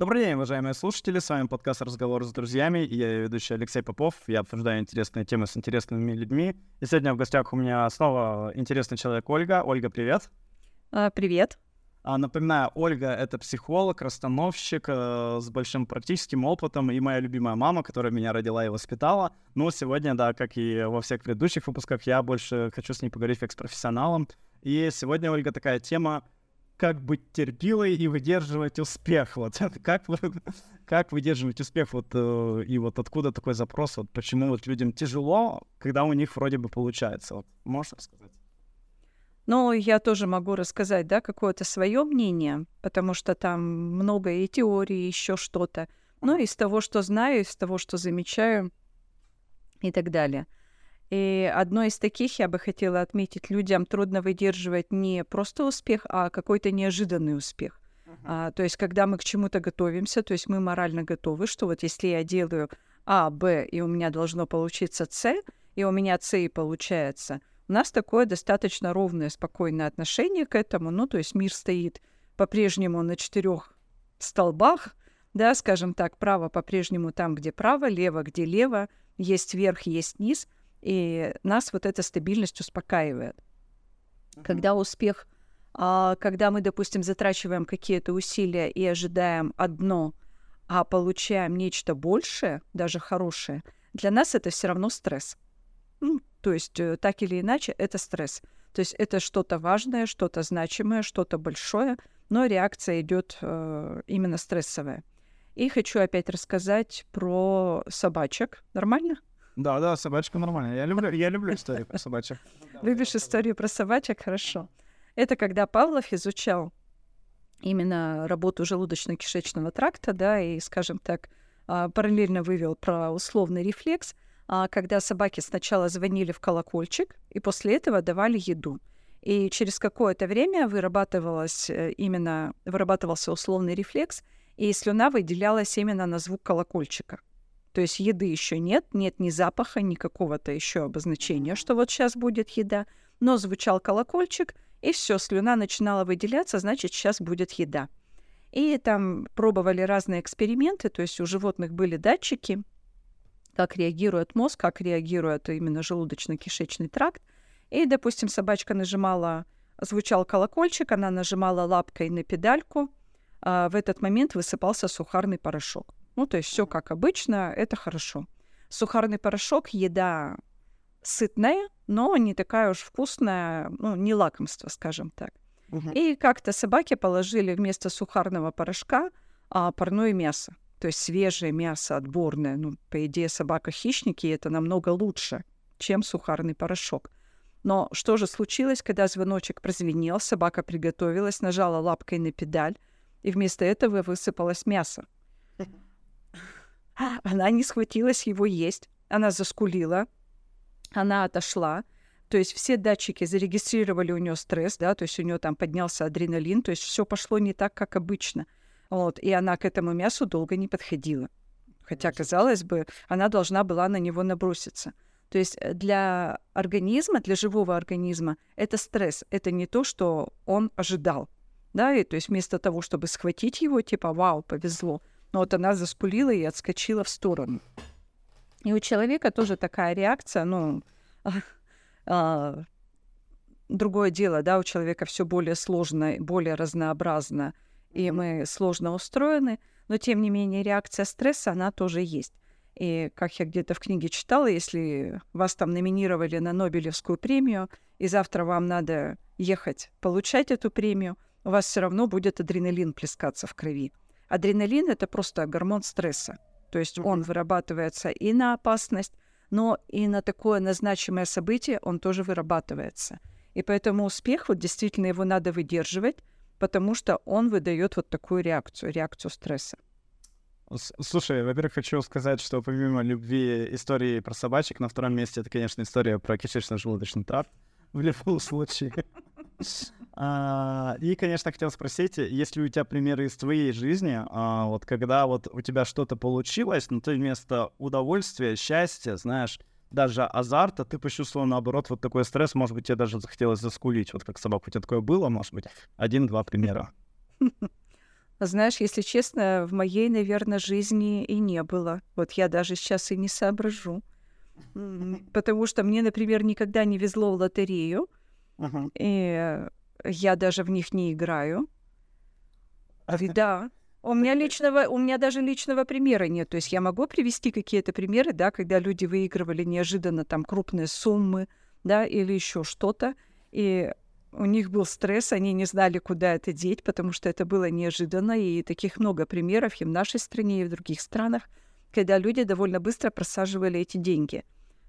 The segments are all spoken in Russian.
Добрый день, уважаемые слушатели. С вами подкаст «Разговор с друзьями». И я ведущий Алексей Попов. Я обсуждаю интересные темы с интересными людьми. И сегодня в гостях у меня снова интересный человек Ольга. Ольга, привет. А, привет. А, напоминаю, Ольга — это психолог, расстановщик э, с большим практическим опытом и моя любимая мама, которая меня родила и воспитала. Но сегодня, да, как и во всех предыдущих выпусках, я больше хочу с ней поговорить как с профессионалом. И сегодня, Ольга, такая тема как быть терпилой и выдерживать успех. Вот как, как выдерживать успех? Вот, э, и вот откуда такой запрос? Вот почему вот людям тяжело, когда у них вроде бы получается? Вот, можешь рассказать? Ну, я тоже могу рассказать, да, какое-то свое мнение, потому что там много и теории, еще что-то. Ну, из того, что знаю, из того, что замечаю и так далее. И одно из таких я бы хотела отметить, людям трудно выдерживать не просто успех, а какой-то неожиданный успех. Uh-huh. А, то есть, когда мы к чему-то готовимся, то есть мы морально готовы, что вот если я делаю А, Б, и у меня должно получиться С, и у меня С и получается, у нас такое достаточно ровное, спокойное отношение к этому. Ну, то есть мир стоит по-прежнему на четырех столбах, да, скажем так, право по-прежнему там, где право, лево, где лево, есть верх, есть низ — и нас вот эта стабильность успокаивает. Uh-huh. Когда успех, а, когда мы, допустим, затрачиваем какие-то усилия и ожидаем одно, а получаем нечто большее, даже хорошее, для нас это все равно стресс. Ну, то есть э, так или иначе это стресс. То есть это что-то важное, что-то значимое, что-то большое, но реакция идет э, именно стрессовая. И хочу опять рассказать про собачек. Нормально? Да, да, собачка нормальная. Я люблю, я люблю истории про собачек. Любишь историю про собачек? Хорошо. Это когда Павлов изучал именно работу желудочно-кишечного тракта, да, и, скажем так, а, параллельно вывел про условный рефлекс, а, когда собаки сначала звонили в колокольчик, и после этого давали еду. И через какое-то время вырабатывалось э, именно, вырабатывался условный рефлекс, и слюна выделялась именно на звук колокольчика. То есть еды еще нет, нет ни запаха, ни какого-то еще обозначения, что вот сейчас будет еда, но звучал колокольчик, и все, слюна начинала выделяться, значит, сейчас будет еда. И там пробовали разные эксперименты, то есть у животных были датчики, как реагирует мозг, как реагирует именно желудочно-кишечный тракт. И, допустим, собачка нажимала, звучал колокольчик, она нажимала лапкой на педальку, а в этот момент высыпался сухарный порошок. Ну, то есть все как обычно, это хорошо. Сухарный порошок, еда сытная, но не такая уж вкусная, ну, не лакомство, скажем так. Угу. И как-то собаке положили вместо сухарного порошка а, парное мясо. То есть свежее мясо, отборное. Ну, по идее, собака-хищники это намного лучше, чем сухарный порошок. Но что же случилось, когда звоночек прозвенел, собака приготовилась, нажала лапкой на педаль, и вместо этого высыпалось мясо. Она не схватилась его есть. Она заскулила. Она отошла. То есть все датчики зарегистрировали у нее стресс, да, то есть у нее там поднялся адреналин, то есть все пошло не так, как обычно. Вот, и она к этому мясу долго не подходила. Хотя, казалось бы, она должна была на него наброситься. То есть э, для организма, для живого организма, это стресс, это не то, что он ожидал. Да, и то есть вместо того, чтобы схватить его, типа, вау, повезло, но вот она заскулила и отскочила в сторону. И у человека тоже такая реакция, ну, а, другое дело, да, у человека все более сложно, более разнообразно, и мы сложно устроены, но тем не менее реакция стресса, она тоже есть. И как я где-то в книге читала, если вас там номинировали на Нобелевскую премию, и завтра вам надо ехать получать эту премию, у вас все равно будет адреналин плескаться в крови. Адреналин — это просто гормон стресса. То есть он вырабатывается и на опасность, но и на такое назначимое событие он тоже вырабатывается. И поэтому успех, вот действительно его надо выдерживать, потому что он выдает вот такую реакцию, реакцию стресса. Слушай, во-первых, хочу сказать, что помимо любви истории про собачек, на втором месте это, конечно, история про кишечно-желудочный тракт в любом случае. А, и, конечно, хотел спросить, есть ли у тебя примеры из твоей жизни, а, вот когда вот у тебя что-то получилось, но ты вместо удовольствия, счастья, знаешь, даже азарта, ты почувствовал, наоборот, вот такой стресс, может быть, тебе даже захотелось заскулить, вот как собака у тебя такое было, может быть, один-два примера. Знаешь, если честно, в моей, наверное, жизни и не было. Вот я даже сейчас и не соображу. Потому что мне, например, никогда не везло в лотерею, и я даже в них не играю. И да, у меня личного, у меня даже личного примера нет. То есть я могу привести какие-то примеры, да, когда люди выигрывали неожиданно там крупные суммы, да, или еще что-то, и у них был стресс, они не знали, куда это деть, потому что это было неожиданно, и таких много примеров и в нашей стране, и в других странах, когда люди довольно быстро просаживали эти деньги.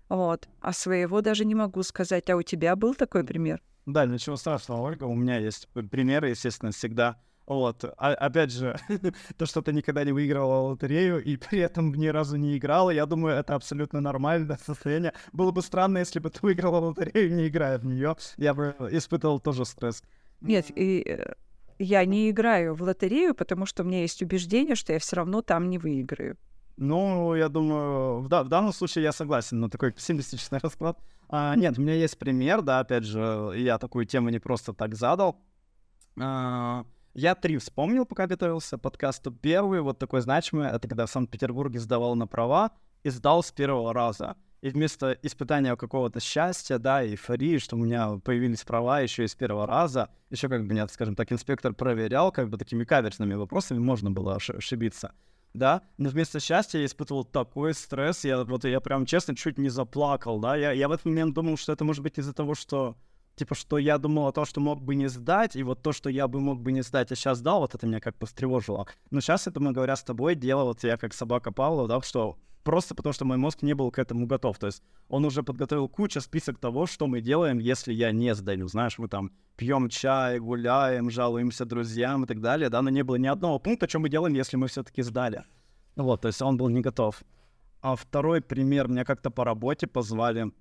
Вот. А своего даже не могу сказать. А у тебя был такой пример? Да, ничего страшного, Ольга. У меня есть примеры, естественно, всегда. Вот. А- опять же, то, что ты никогда не выигрывала лотерею и при этом ни разу не играла, я думаю, это абсолютно нормальное состояние. Было бы странно, если бы ты выиграла лотерею, не играя в нее. Я бы испытывал тоже стресс. Нет, и э, я не играю в лотерею, потому что у меня есть убеждение, что я все равно там не выиграю. Ну, я думаю, да- в данном случае я согласен, но такой пессимистичный расклад. А, нет, у меня есть пример, да, опять же, я такую тему не просто так задал. А, я три вспомнил, пока готовился к подкасту. Первый, вот такой значимый, это когда в Санкт-Петербурге сдавал на права и сдал с первого раза. И вместо испытания какого-то счастья, да, эйфории, что у меня появились права еще и с первого раза, еще как бы меня, скажем так, инспектор проверял, как бы такими каверзными вопросами можно было ош- ошибиться да, но вместо счастья я испытывал такой стресс, я вот я прям честно чуть не заплакал, да, я, я в этот момент думал, что это может быть из-за того, что типа, что я думал о том, что мог бы не сдать, и вот то, что я бы мог бы не сдать, а сейчас сдал, вот это меня как бы встревожило. Но сейчас, я думаю, говоря с тобой, дело вот я как собака Павла, да, что просто потому, что мой мозг не был к этому готов. То есть он уже подготовил кучу список того, что мы делаем, если я не сдаю. Знаешь, мы там пьем чай, гуляем, жалуемся друзьям и так далее, да, но не было ни одного пункта, что мы делаем, если мы все-таки сдали. Вот, то есть он был не готов. А второй пример, меня как-то по работе позвали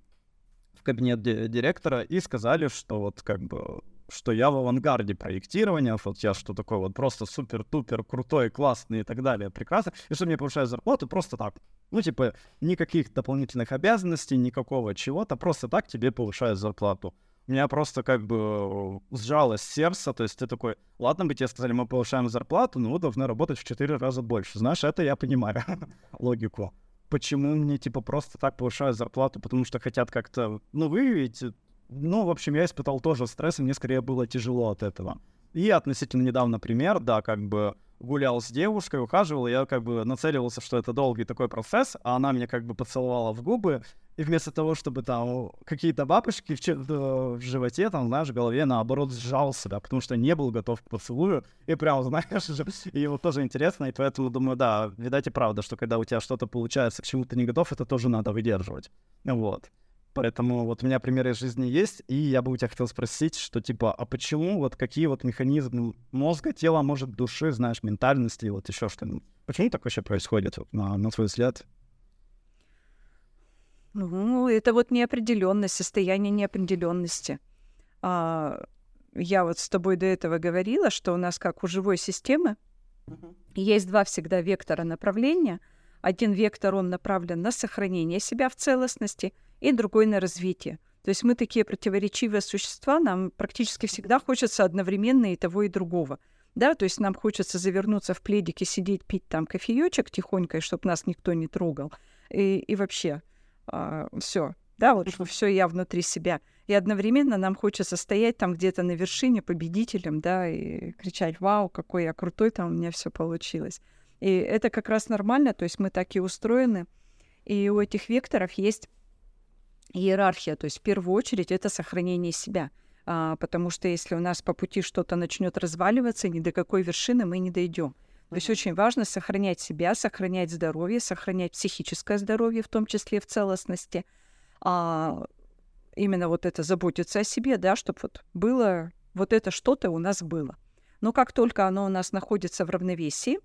в кабинет ди- директора и сказали, что вот как бы что я в авангарде проектирования, вот я что такое вот просто супер-тупер крутой, классный и так далее, прекрасно, и что мне повышают зарплату просто так. Ну, типа, никаких дополнительных обязанностей, никакого чего-то, просто так тебе повышают зарплату. У меня просто как бы сжалось сердце, то есть ты такой, ладно бы тебе сказали, мы повышаем зарплату, но вы должны работать в 4 раза больше. Знаешь, это я понимаю, логику. Почему мне, типа, просто так повышают зарплату, потому что хотят как-то, ну, выявить ну, в общем, я испытал тоже стресс, и мне скорее было тяжело от этого. И относительно недавно пример, да, как бы гулял с девушкой, ухаживал, я как бы нацеливался, что это долгий такой процесс, а она меня как бы поцеловала в губы, и вместо того, чтобы там какие-то бабочки в, в- в животе, там, знаешь, в голове, наоборот, сжал себя, потому что не был готов к поцелую, и прям, знаешь, же, и вот тоже интересно, и поэтому думаю, да, видать и правда, что когда у тебя что-то получается, к чему ты не готов, это тоже надо выдерживать. Вот. Поэтому вот у меня примеры из жизни есть, и я бы у тебя хотел спросить, что типа, а почему, вот какие вот механизмы мозга, тела, может, души, знаешь, ментальности, вот еще что-нибудь. Почему так вообще происходит, на, на твой взгляд? Ну, это вот неопределенность, состояние неопределенности. А, я вот с тобой до этого говорила, что у нас как у живой системы есть два всегда вектора направления. Один вектор, он направлен на сохранение себя в целостности, и другой на развитие. То есть мы такие противоречивые существа, нам практически всегда хочется одновременно и того, и другого. Да, то есть нам хочется завернуться в пледик и сидеть, пить там кофеечек тихонько, чтобы нас никто не трогал. И, и вообще, все. Да, вот все я внутри себя. И одновременно нам хочется стоять там где-то на вершине победителем, да, и кричать, вау, какой я крутой, там у меня все получилось. И это как раз нормально, то есть мы так и устроены. И у этих векторов есть иерархия, то есть в первую очередь это сохранение себя. А, потому что если у нас по пути что-то начнет разваливаться, ни до какой вершины мы не дойдем. То есть очень важно сохранять себя, сохранять здоровье, сохранять психическое здоровье, в том числе в целостности. А, именно вот это заботиться о себе, да, чтобы вот было, вот это что-то у нас было. Но как только оно у нас находится в равновесии,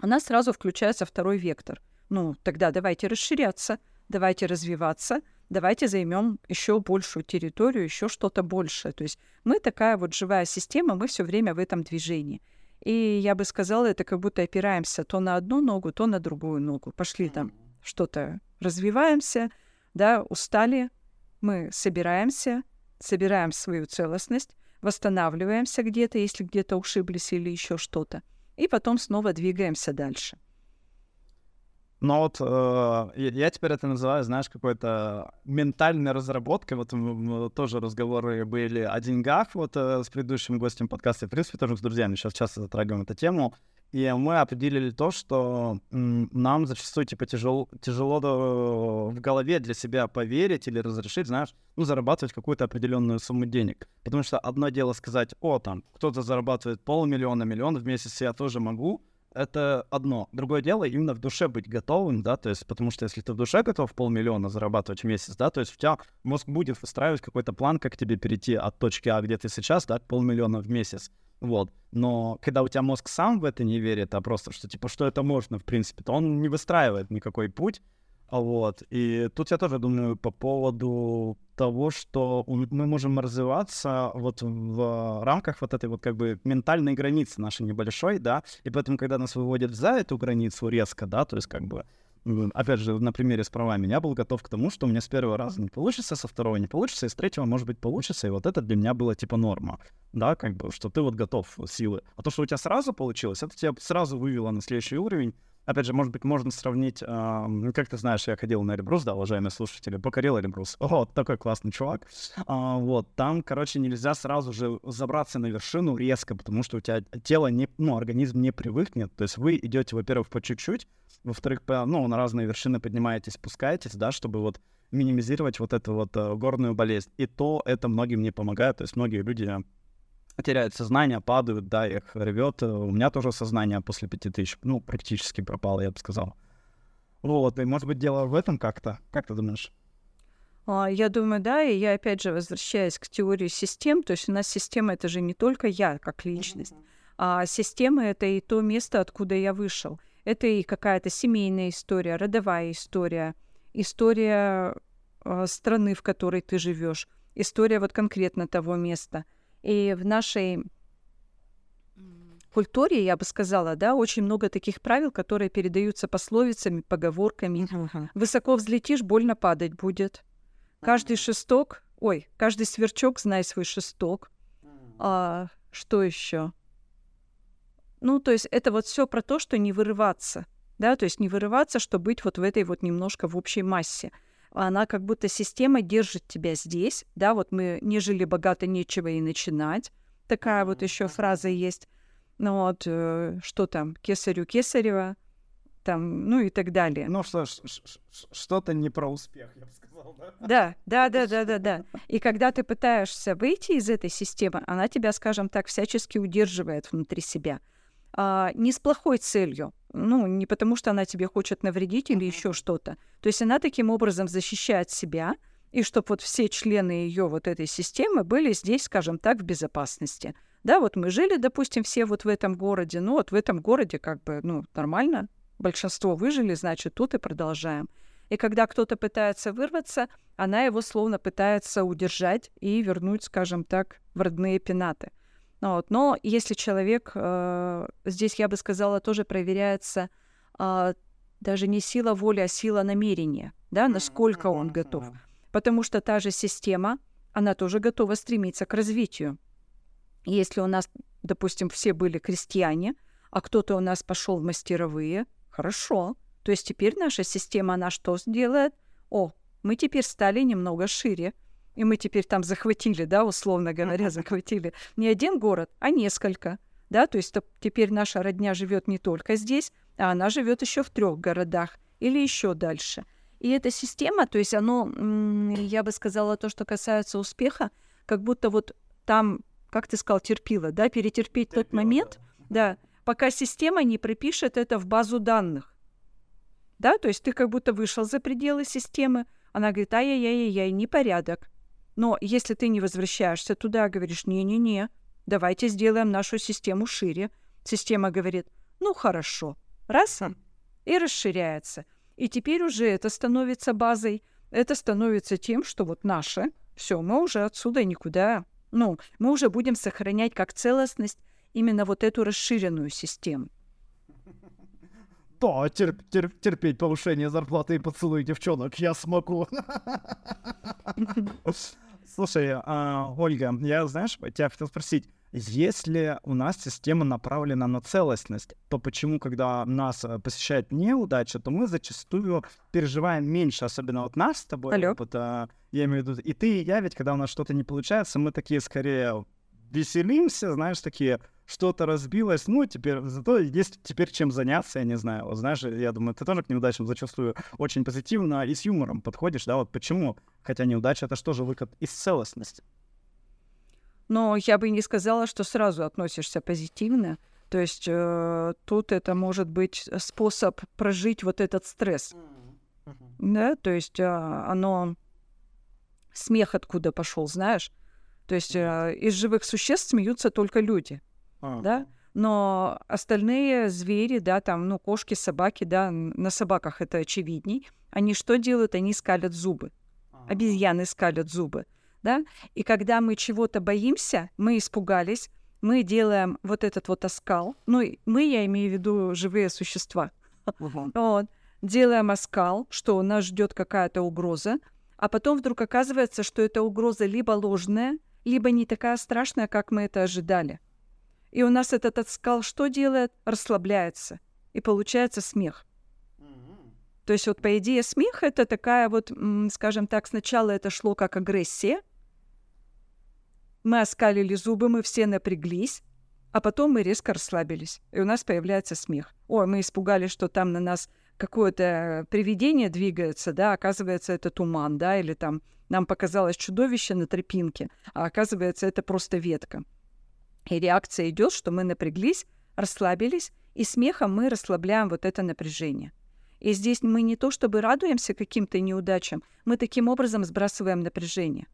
у нас сразу включается второй вектор. Ну, тогда давайте расширяться, давайте развиваться, давайте займем еще большую территорию, еще что-то большее. То есть мы такая вот живая система, мы все время в этом движении. И я бы сказала, это как будто опираемся то на одну ногу, то на другую ногу. Пошли там что-то развиваемся, да, устали, мы собираемся, собираем свою целостность, восстанавливаемся где-то, если где-то ушиблись или еще что-то. и потом снова двигаемся дальше. Но вот э, я теперь это называю, знаешь, какой-то ментальной разработкой. Вот тоже разговоры были о деньгах вот э, с предыдущим гостем подкаста, в принципе, тоже с друзьями сейчас часто затрагиваем эту тему. И мы определили то, что нам зачастую типа тяжело, тяжело э, в голове для себя поверить или разрешить, знаешь, ну, зарабатывать какую-то определенную сумму денег. Потому что одно дело сказать, о, там, кто-то зарабатывает полмиллиона, миллион в месяц, я тоже могу, это одно. Другое дело именно в душе быть готовым, да, то есть, потому что если ты в душе готов полмиллиона зарабатывать в месяц, да, то есть у тебя мозг будет выстраивать какой-то план, как тебе перейти от точки А, где ты сейчас, да, к полмиллиона в месяц. Вот. Но когда у тебя мозг сам в это не верит, а просто что типа, что это можно, в принципе, то он не выстраивает никакой путь. Вот. И тут я тоже думаю по поводу того, что мы можем развиваться вот в рамках вот этой вот как бы ментальной границы нашей небольшой, да, и поэтому, когда нас выводят за эту границу резко, да, то есть как бы опять же, на примере с правами, я был готов к тому, что у меня с первого раза не получится, со второго не получится, и с третьего, может быть, получится, и вот это для меня было типа норма, да, как бы, что ты вот готов силы. А то, что у тебя сразу получилось, это тебя сразу вывело на следующий уровень, Опять же, может быть, можно сравнить, э, как ты знаешь, я ходил на Эльбрус, да, уважаемые слушатели, покорил Эльбрус. О, такой классный чувак. А, вот, там, короче, нельзя сразу же забраться на вершину резко, потому что у тебя тело, не, ну, организм не привыкнет. То есть вы идете, во-первых, по чуть-чуть, во-вторых, по, ну, на разные вершины поднимаетесь, спускаетесь, да, чтобы вот минимизировать вот эту вот uh, горную болезнь. И то это многим не помогает. То есть многие люди теряют сознание, падают, да, их рвет. У меня тоже сознание после пяти тысяч, ну, практически пропало, я бы сказал. Вот, и может быть дело в этом как-то? Как ты думаешь? А, я думаю, да, и я опять же возвращаюсь к теории систем, то есть у нас система это же не только я как личность, а система это и то место, откуда я вышел. Это и какая-то семейная история, родовая история, история э, страны, в которой ты живешь, история вот конкретно того места – и в нашей культуре, я бы сказала, да, очень много таких правил, которые передаются пословицами, поговорками. Высоко взлетишь, больно падать будет. Каждый шесток, ой, каждый сверчок, знай свой шесток. А, что еще? Ну, то есть это вот все про то, что не вырываться, да, то есть не вырываться, что быть вот в этой вот немножко в общей массе она как будто система держит тебя здесь, да, вот мы не жили богато, нечего и начинать. Такая вот еще фраза есть. Ну вот, э, что там, кесарю кесарева, там, ну и так далее. Ну что, что-то не про успех, я бы сказал, да? Да, да, да, да, да, да. И когда ты пытаешься выйти из этой системы, она тебя, скажем так, всячески удерживает внутри себя. А, не с плохой целью, ну, не потому что она тебе хочет навредить или еще что-то. То есть она таким образом защищает себя, и чтобы вот все члены ее вот этой системы были здесь, скажем так, в безопасности. Да, вот мы жили, допустим, все вот в этом городе, ну вот в этом городе как бы, ну, нормально, большинство выжили, значит, тут и продолжаем. И когда кто-то пытается вырваться, она его словно пытается удержать и вернуть, скажем так, в родные пенаты. Ну вот. Но если человек, э, здесь я бы сказала, тоже проверяется э, даже не сила воли, а сила намерения, да, насколько он готов. Потому что та же система, она тоже готова стремиться к развитию. Если у нас, допустим, все были крестьяне, а кто-то у нас пошел в мастеровые, хорошо. То есть теперь наша система, она что сделает? О, мы теперь стали немного шире и мы теперь там захватили, да, условно говоря, захватили не один город, а несколько, да, то есть теперь наша родня живет не только здесь, а она живет еще в трех городах или еще дальше. И эта система, то есть оно, я бы сказала, то, что касается успеха, как будто вот там, как ты сказал, терпила, да, перетерпеть терпила, тот момент, да. да, пока система не пропишет это в базу данных. Да, то есть ты как будто вышел за пределы системы, она говорит, ай-яй-яй-яй, непорядок. Но если ты не возвращаешься туда, говоришь, не-не-не, давайте сделаем нашу систему шире. Система говорит, ну хорошо, раз, и расширяется. И теперь уже это становится базой, это становится тем, что вот наше, все, мы уже отсюда никуда, ну, мы уже будем сохранять как целостность именно вот эту расширенную систему. Да, терп, терп, терпеть повышение зарплаты и поцелуй девчонок я смогу. Слушай, а, Ольга, я, знаешь, тебя хотел спросить, если у нас система направлена на целостность, то почему, когда нас э, посещает неудача, то мы зачастую переживаем меньше, особенно вот нас с тобой, Алло. опыта, я имею в виду, и ты, и я, ведь когда у нас что-то не получается, мы такие скорее веселимся, знаешь, такие, что-то разбилось, ну, теперь, зато есть теперь чем заняться, я не знаю. Вот знаешь, я думаю, ты тоже к неудачам зачастую очень позитивно и с юмором подходишь, да, вот почему? Хотя неудача — это что же выход из целостности? Но я бы не сказала, что сразу относишься позитивно. То есть э, тут это может быть способ прожить вот этот стресс. Да, то есть э, оно... Смех откуда пошел, знаешь? То есть э, из живых существ смеются только люди, А, да? Но остальные звери, да, там, ну, кошки, собаки, да, на собаках это очевидней. Они что делают? Они скалят зубы. обезьяны скалят зубы, да? И когда мы чего-то боимся, мы испугались, мы делаем вот этот вот оскал, ну, мы, я имею в виду живые существа, вот, делаем оскал, что нас ждет какая-то угроза, а потом вдруг оказывается, что эта угроза либо ложная, либо не такая страшная, как мы это ожидали. И у нас этот оскал что делает? Расслабляется. И получается смех. То есть вот по идее смех это такая вот, скажем так, сначала это шло как агрессия. Мы оскалили зубы, мы все напряглись, а потом мы резко расслабились, и у нас появляется смех. Ой, мы испугались, что там на нас какое-то привидение двигается, да, оказывается, это туман, да, или там нам показалось чудовище на тропинке, а оказывается, это просто ветка. И реакция идет, что мы напряглись, расслабились, и смехом мы расслабляем вот это напряжение. И здесь мы не то чтобы радуемся каким-то неудачам, мы таким образом сбрасываем напряжение.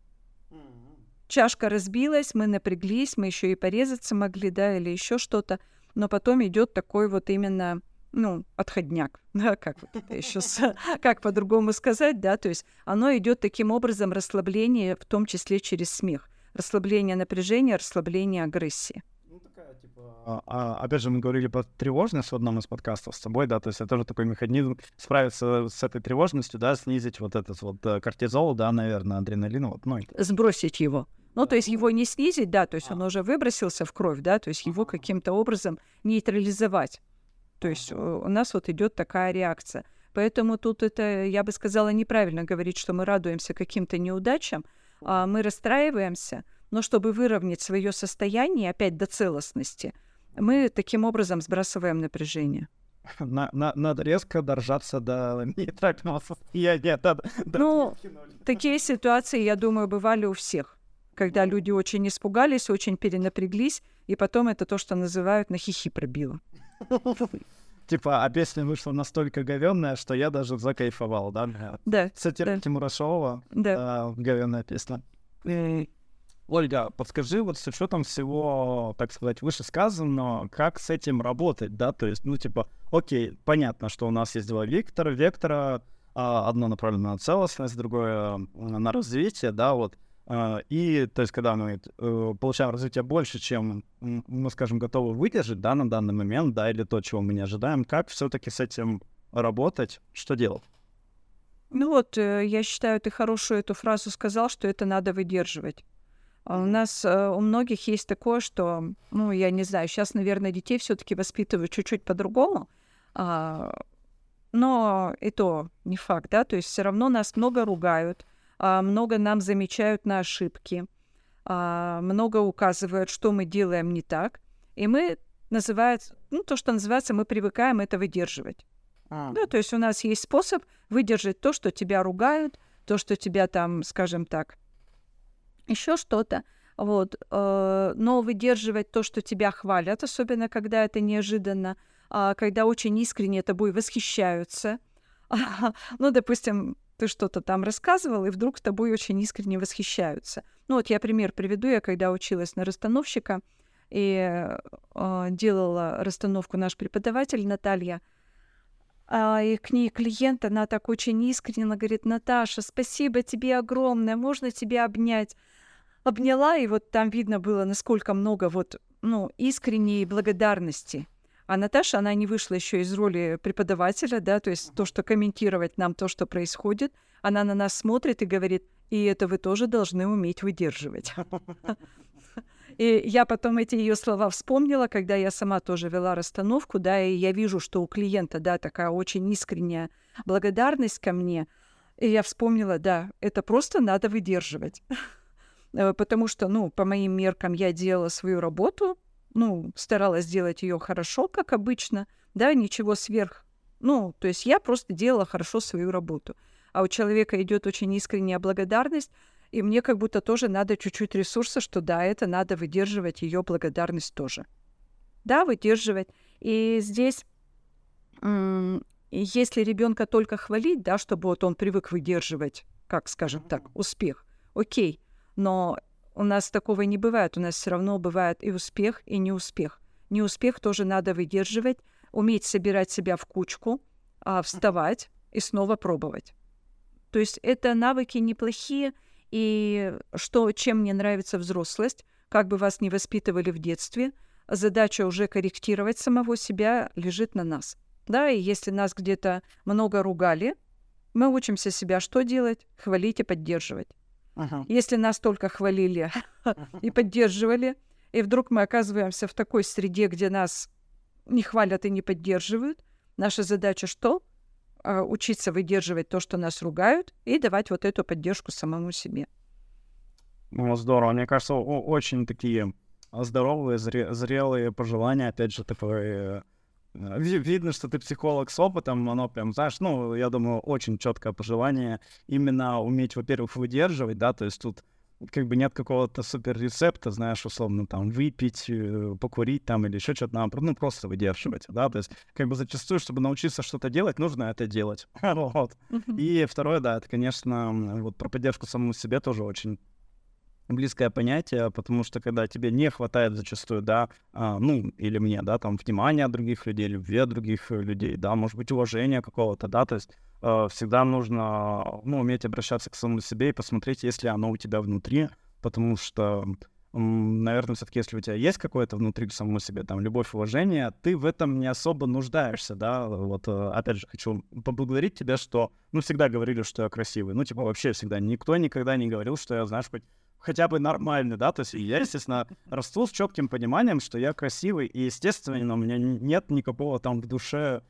Чашка разбилась, мы напряглись, мы еще и порезаться могли, да, или еще что-то, но потом идет такой вот именно, ну, отходняк, да, как вот это еще, как по-другому сказать, да, то есть оно идет таким образом расслабление, в том числе через смех, расслабление напряжения, расслабление агрессии. Ну, такая, типа... А, а, опять же, мы говорили про тревожность в одном из подкастов с тобой, да, то есть это тоже такой механизм справиться с этой тревожностью, да, снизить вот этот вот э, кортизол, да, наверное, адреналин, вот, ну, сбросить его. Ну, то есть его не снизить, да, то есть он уже выбросился в кровь, да, то есть его каким-то образом нейтрализовать. То есть у нас вот идет такая реакция. Поэтому тут это, я бы сказала, неправильно говорить, что мы радуемся каким-то неудачам, а мы расстраиваемся, но чтобы выровнять свое состояние опять до целостности, мы таким образом сбрасываем напряжение. на- на- надо резко доржаться до нейтрального состояния, да, до Ну. Такие ситуации, я думаю, бывали у всех, когда люди очень испугались, очень перенапряглись, и потом это то, что называют на хихи пробило. Типа, а песня вышла настолько говенная, что я даже закайфовал, да? Да, Кстати, Да. Тимурашова, да. говенная песня. Ольга, подскажи, вот с учетом всего, так сказать, вышесказанного, как с этим работать, да? То есть, ну, типа, окей, понятно, что у нас есть два вектора. Вектора а, одно направлено на целостность, другое м, на развитие, да, вот. А, И, то есть, когда мы э, получаем развитие больше, чем мы, скажем, готовы выдержать, да, на данный момент, да, или то, чего мы не ожидаем, как все-таки с этим работать, что делать? Ну вот, э, я считаю, ты хорошую эту фразу сказал, что это надо выдерживать. А у нас, э, у многих есть такое, что, ну, я не знаю, сейчас, наверное, детей все-таки воспитывают чуть-чуть по-другому, а, но и то не факт, да, то есть все равно нас много ругают, много нам замечают на ошибки, а, много указывают, что мы делаем не так, и мы называют, ну, то, что называется, мы привыкаем это выдерживать. Да, то есть у нас есть способ выдержать то, что тебя ругают, то, что тебя там, скажем так, еще что-то. Вот. э, Но выдерживать то, что тебя хвалят, особенно когда это неожиданно, а, когда очень искренне тобой восхищаются. Ну, допустим, ты что-то там рассказывал, и вдруг тобой очень искренне восхищаются. Ну, вот я пример приведу. Я когда училась на расстановщика и э, делала расстановку наш преподаватель Наталья, а, и к ней клиент, она так очень искренне говорит, Наташа, спасибо тебе огромное, можно тебя обнять? Обняла, и вот там видно было, насколько много вот, ну, искренней благодарности. А Наташа, она не вышла еще из роли преподавателя, да, то есть то, что комментировать нам то, что происходит, она на нас смотрит и говорит, и это вы тоже должны уметь выдерживать. И я потом эти ее слова вспомнила, когда я сама тоже вела расстановку, да, и я вижу, что у клиента, да, такая очень искренняя благодарность ко мне. И я вспомнила, да, это просто надо выдерживать. Э, потому что, ну, по моим меркам я делала свою работу, ну, старалась сделать ее хорошо, как обычно, да, ничего сверх. Ну, то есть я просто делала хорошо свою работу. А у человека идет очень искренняя благодарность, и мне как будто тоже надо чуть-чуть ресурса, что да, это надо выдерживать ее благодарность тоже. Да, выдерживать. И здесь, если ребенка только хвалить, да, чтобы вот он привык выдерживать, как скажем так, успех, окей, но у нас такого не бывает. У нас все равно бывает и успех, и неуспех. Неуспех тоже надо выдерживать, уметь собирать себя в кучку, а вставать и снова пробовать. То есть это навыки неплохие, и что, чем мне нравится взрослость, как бы вас ни воспитывали в детстве, задача уже корректировать самого себя лежит на нас. Да, и если нас где-то много ругали, мы учимся себя что делать? Хвалить и поддерживать. Ага. Если нас только хвалили и поддерживали, и вдруг мы оказываемся в такой среде, где нас не хвалят и не поддерживают, наша задача что? А, учиться выдерживать то, что нас ругают, и давать вот эту поддержку самому себе. Ну, здорово. Мне кажется, очень такие здоровые, зрелые пожелания, опять же, такое Э, видно, что ты психолог с опытом, оно прям, знаешь, ну, я думаю, очень четкое пожелание именно уметь, во-первых, выдерживать, да, то есть тут как бы нет какого-то супер рецепта, знаешь, условно, там, выпить, э, покурить там или еще что-то, надо, ну, просто выдерживать, да, то есть как бы зачастую, чтобы научиться что-то делать, нужно это делать, вот. И второе, да, это, конечно, вот про поддержку самому себе тоже очень близкое понятие, потому что когда тебе не хватает зачастую, да, а, ну, или мне, да, там, внимания других людей, любви других людей, да, может быть, уважения какого-то, да, то есть э, всегда нужно, ну, уметь обращаться к самому себе и посмотреть, если оно у тебя внутри, потому что, наверное, все-таки, если у тебя есть какое-то внутри к самому себе, там, любовь, уважение, ты в этом не особо нуждаешься, да, вот, э, опять же, хочу поблагодарить тебя, что, ну, всегда говорили, что я красивый, ну, типа, вообще всегда, никто никогда не говорил, что я, знаешь, хоть хотя бы нормальный, да, то есть я, естественно, расту с четким пониманием, что я красивый, и, естественно, у меня нет никакого там в душе,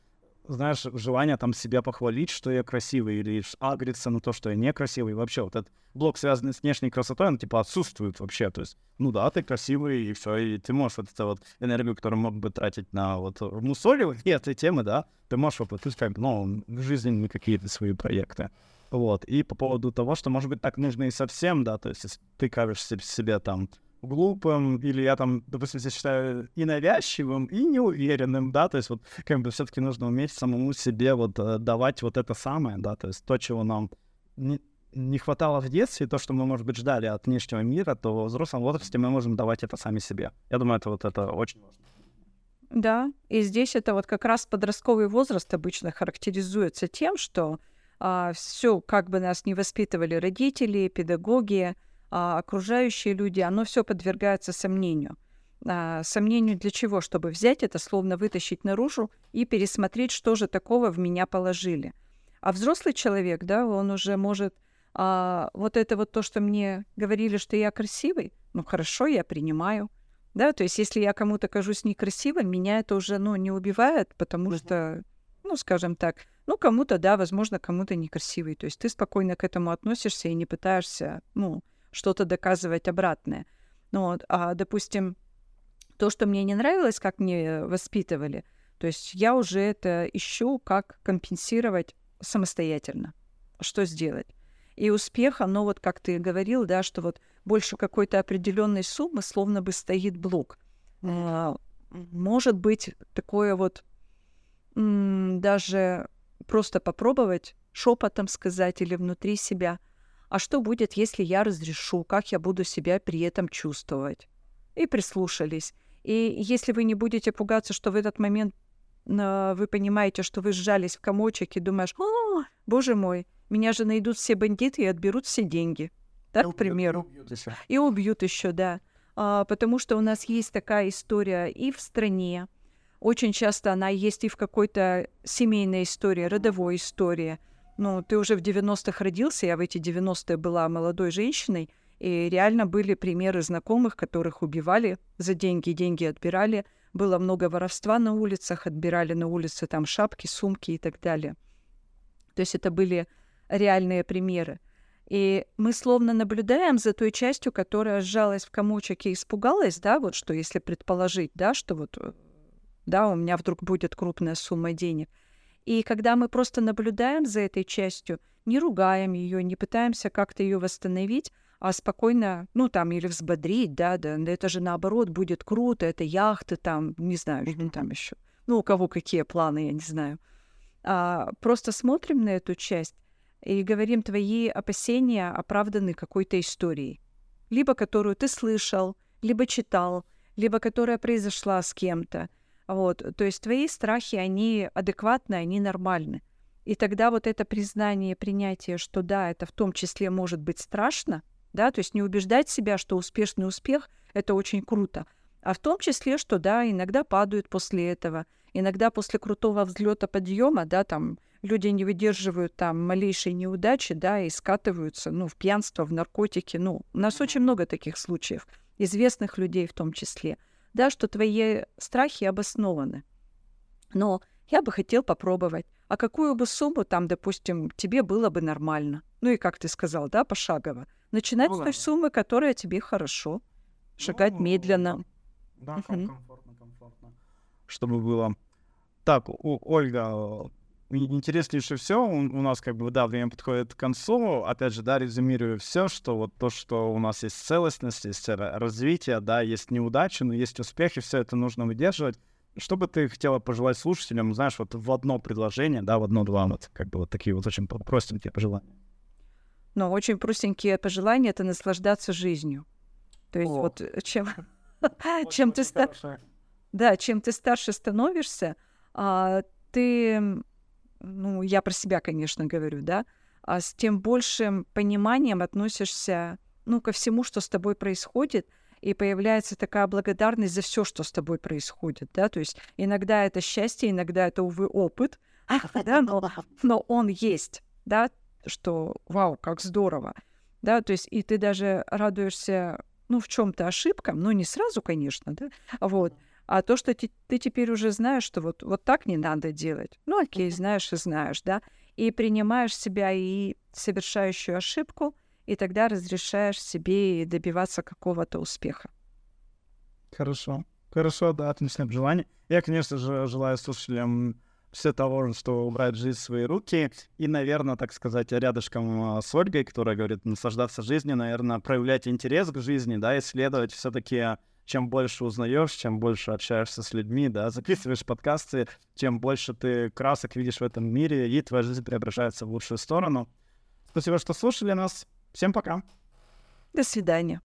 знаешь, желания там себя похвалить, что я красивый, или агриться на то, что я некрасивый, вообще вот этот блок, связанный с внешней красотой, он, типа, отсутствует вообще, то есть, ну да, ты красивый, и все, и ты можешь вот эту вот энергию, которую мог бы тратить на вот мусоливание этой темы, да, ты можешь воплотить, как, ну, жизненные какие-то свои проекты. Вот. И по поводу того, что, может быть, так нужно и совсем, да, то есть если ты кажешься себе там глупым, или я там, допустим, себя считаю и навязчивым, и неуверенным, да, то есть вот как бы все-таки нужно уметь самому себе вот э, давать вот это самое, да, то есть то, чего нам не, не хватало в детстве, то, что мы, может быть, ждали от внешнего мира, то в взрослом возрасте мы можем давать это сами себе. Я думаю, это вот это очень важно. Да, и здесь это вот как раз подростковый возраст обычно характеризуется тем, что а, все, как бы нас не воспитывали родители, педагоги, а, окружающие люди, оно все подвергается сомнению. А, сомнению для чего? Чтобы взять это, словно вытащить наружу и пересмотреть, что же такого в меня положили. А взрослый человек, да, он уже может а, вот это вот то, что мне говорили, что я красивый, ну хорошо, я принимаю. Да, то есть если я кому-то кажусь некрасивым, меня это уже, ну, не убивает, потому что, ну, скажем так, ну, кому-то, да, возможно, кому-то некрасивый. То есть ты спокойно к этому относишься и не пытаешься, ну, что-то доказывать обратное. Ну, вот, а, допустим, то, что мне не нравилось, как мне воспитывали, то есть я уже это ищу, как компенсировать самостоятельно. Что сделать? И успех, оно вот, как ты говорил, да, что вот больше какой-то определенной суммы словно бы стоит блок. А, может быть такое вот даже просто попробовать шепотом сказать или внутри себя, а что будет, если я разрешу, как я буду себя при этом чувствовать? И прислушались. И если вы не будете пугаться, что в этот момент э, вы понимаете, что вы сжались в комочек и думаешь, о, боже мой, меня же найдут все бандиты и отберут все деньги. Так, к примеру. И убьют еще. И убьют еще, да. А, потому что у нас есть такая история и в стране, очень часто она есть и в какой-то семейной истории, родовой истории. Ну, ты уже в 90-х родился, я в эти 90-е была молодой женщиной, и реально были примеры знакомых, которых убивали за деньги, деньги отбирали. Было много воровства на улицах, отбирали на улице там шапки, сумки и так далее. То есть это были реальные примеры. И мы словно наблюдаем за той частью, которая сжалась в комочек и испугалась, да, вот что если предположить, да, что вот, э, да, у меня вдруг будет крупная сумма денег. И когда мы просто наблюдаем за этой частью, не ругаем ее, не пытаемся как-то ее восстановить, а спокойно, ну, там, или взбодрить, да, да, это же наоборот будет круто, это яхты там, не знаю, что там еще. Ну, у кого какие планы, я не знаю. А, просто смотрим на эту часть и говорим, твои опасения оправданы какой-то историей, либо которую ты слышал, либо читал, либо которая произошла с кем-то. Вот, то есть твои страхи, они адекватны, они нормальны. И тогда вот это признание, принятие, что да, это в том числе может быть страшно, да, то есть не убеждать себя, что успешный успех — это очень круто, а в том числе, что да, иногда падают после этого, иногда после крутого взлета подъема, да, там люди не выдерживают там малейшей неудачи, да, и скатываются, ну, в пьянство, в наркотики, ну, у нас очень много таких случаев, известных людей в том числе, да, что твои страхи обоснованы. Но я бы хотел попробовать. А какую бы сумму там, допустим, тебе было бы нормально? Ну и как ты сказал, да, пошагово. Начинать ну, с той да. суммы, которая тебе хорошо. Шагать ну, медленно. Да, угу. комфортно, комфортно. Чтобы было. Так, у, Ольга, интереснейшее все. У, нас как бы, да, время подходит к концу. Опять же, да, резюмирую все, что вот то, что у нас есть целостность, есть развитие, да, есть неудачи, но есть успехи, все это нужно выдерживать. Что бы ты хотела пожелать слушателям, знаешь, вот в одно предложение, да, в одно-два, вот как бы вот такие вот очень простенькие пожелания? Ну, очень простенькие пожелания — это наслаждаться жизнью. То есть О. вот э, чем, чем ты старше... Да, чем ты старше становишься, а, ты ну, я про себя, конечно, говорю, да, а с тем большим пониманием относишься, ну, ко всему, что с тобой происходит, и появляется такая благодарность за все, что с тобой происходит, да, то есть иногда это счастье, иногда это, увы, опыт, да, но, но он есть, да, что, вау, как здорово, да, то есть и ты даже радуешься, ну, в чем-то ошибкам, ну, не сразу, конечно, да, вот, а то, что ты, ты теперь уже знаешь, что вот, вот так не надо делать. Ну, окей, знаешь и знаешь, да. И принимаешь себя и совершающую ошибку, и тогда разрешаешь себе добиваться какого-то успеха. Хорошо. Хорошо, да, отличное желание. Я, конечно же, желаю слушателям все того, что убрать жизнь в свои руки. И, наверное, так сказать, рядышком а, с Ольгой, которая говорит наслаждаться жизнью, наверное, проявлять интерес к жизни, да, исследовать все-таки чем больше узнаешь, чем больше общаешься с людьми, да, записываешь подкасты, тем больше ты красок видишь в этом мире, и твоя жизнь преображается в лучшую сторону. Спасибо, что слушали нас. Всем пока. До свидания.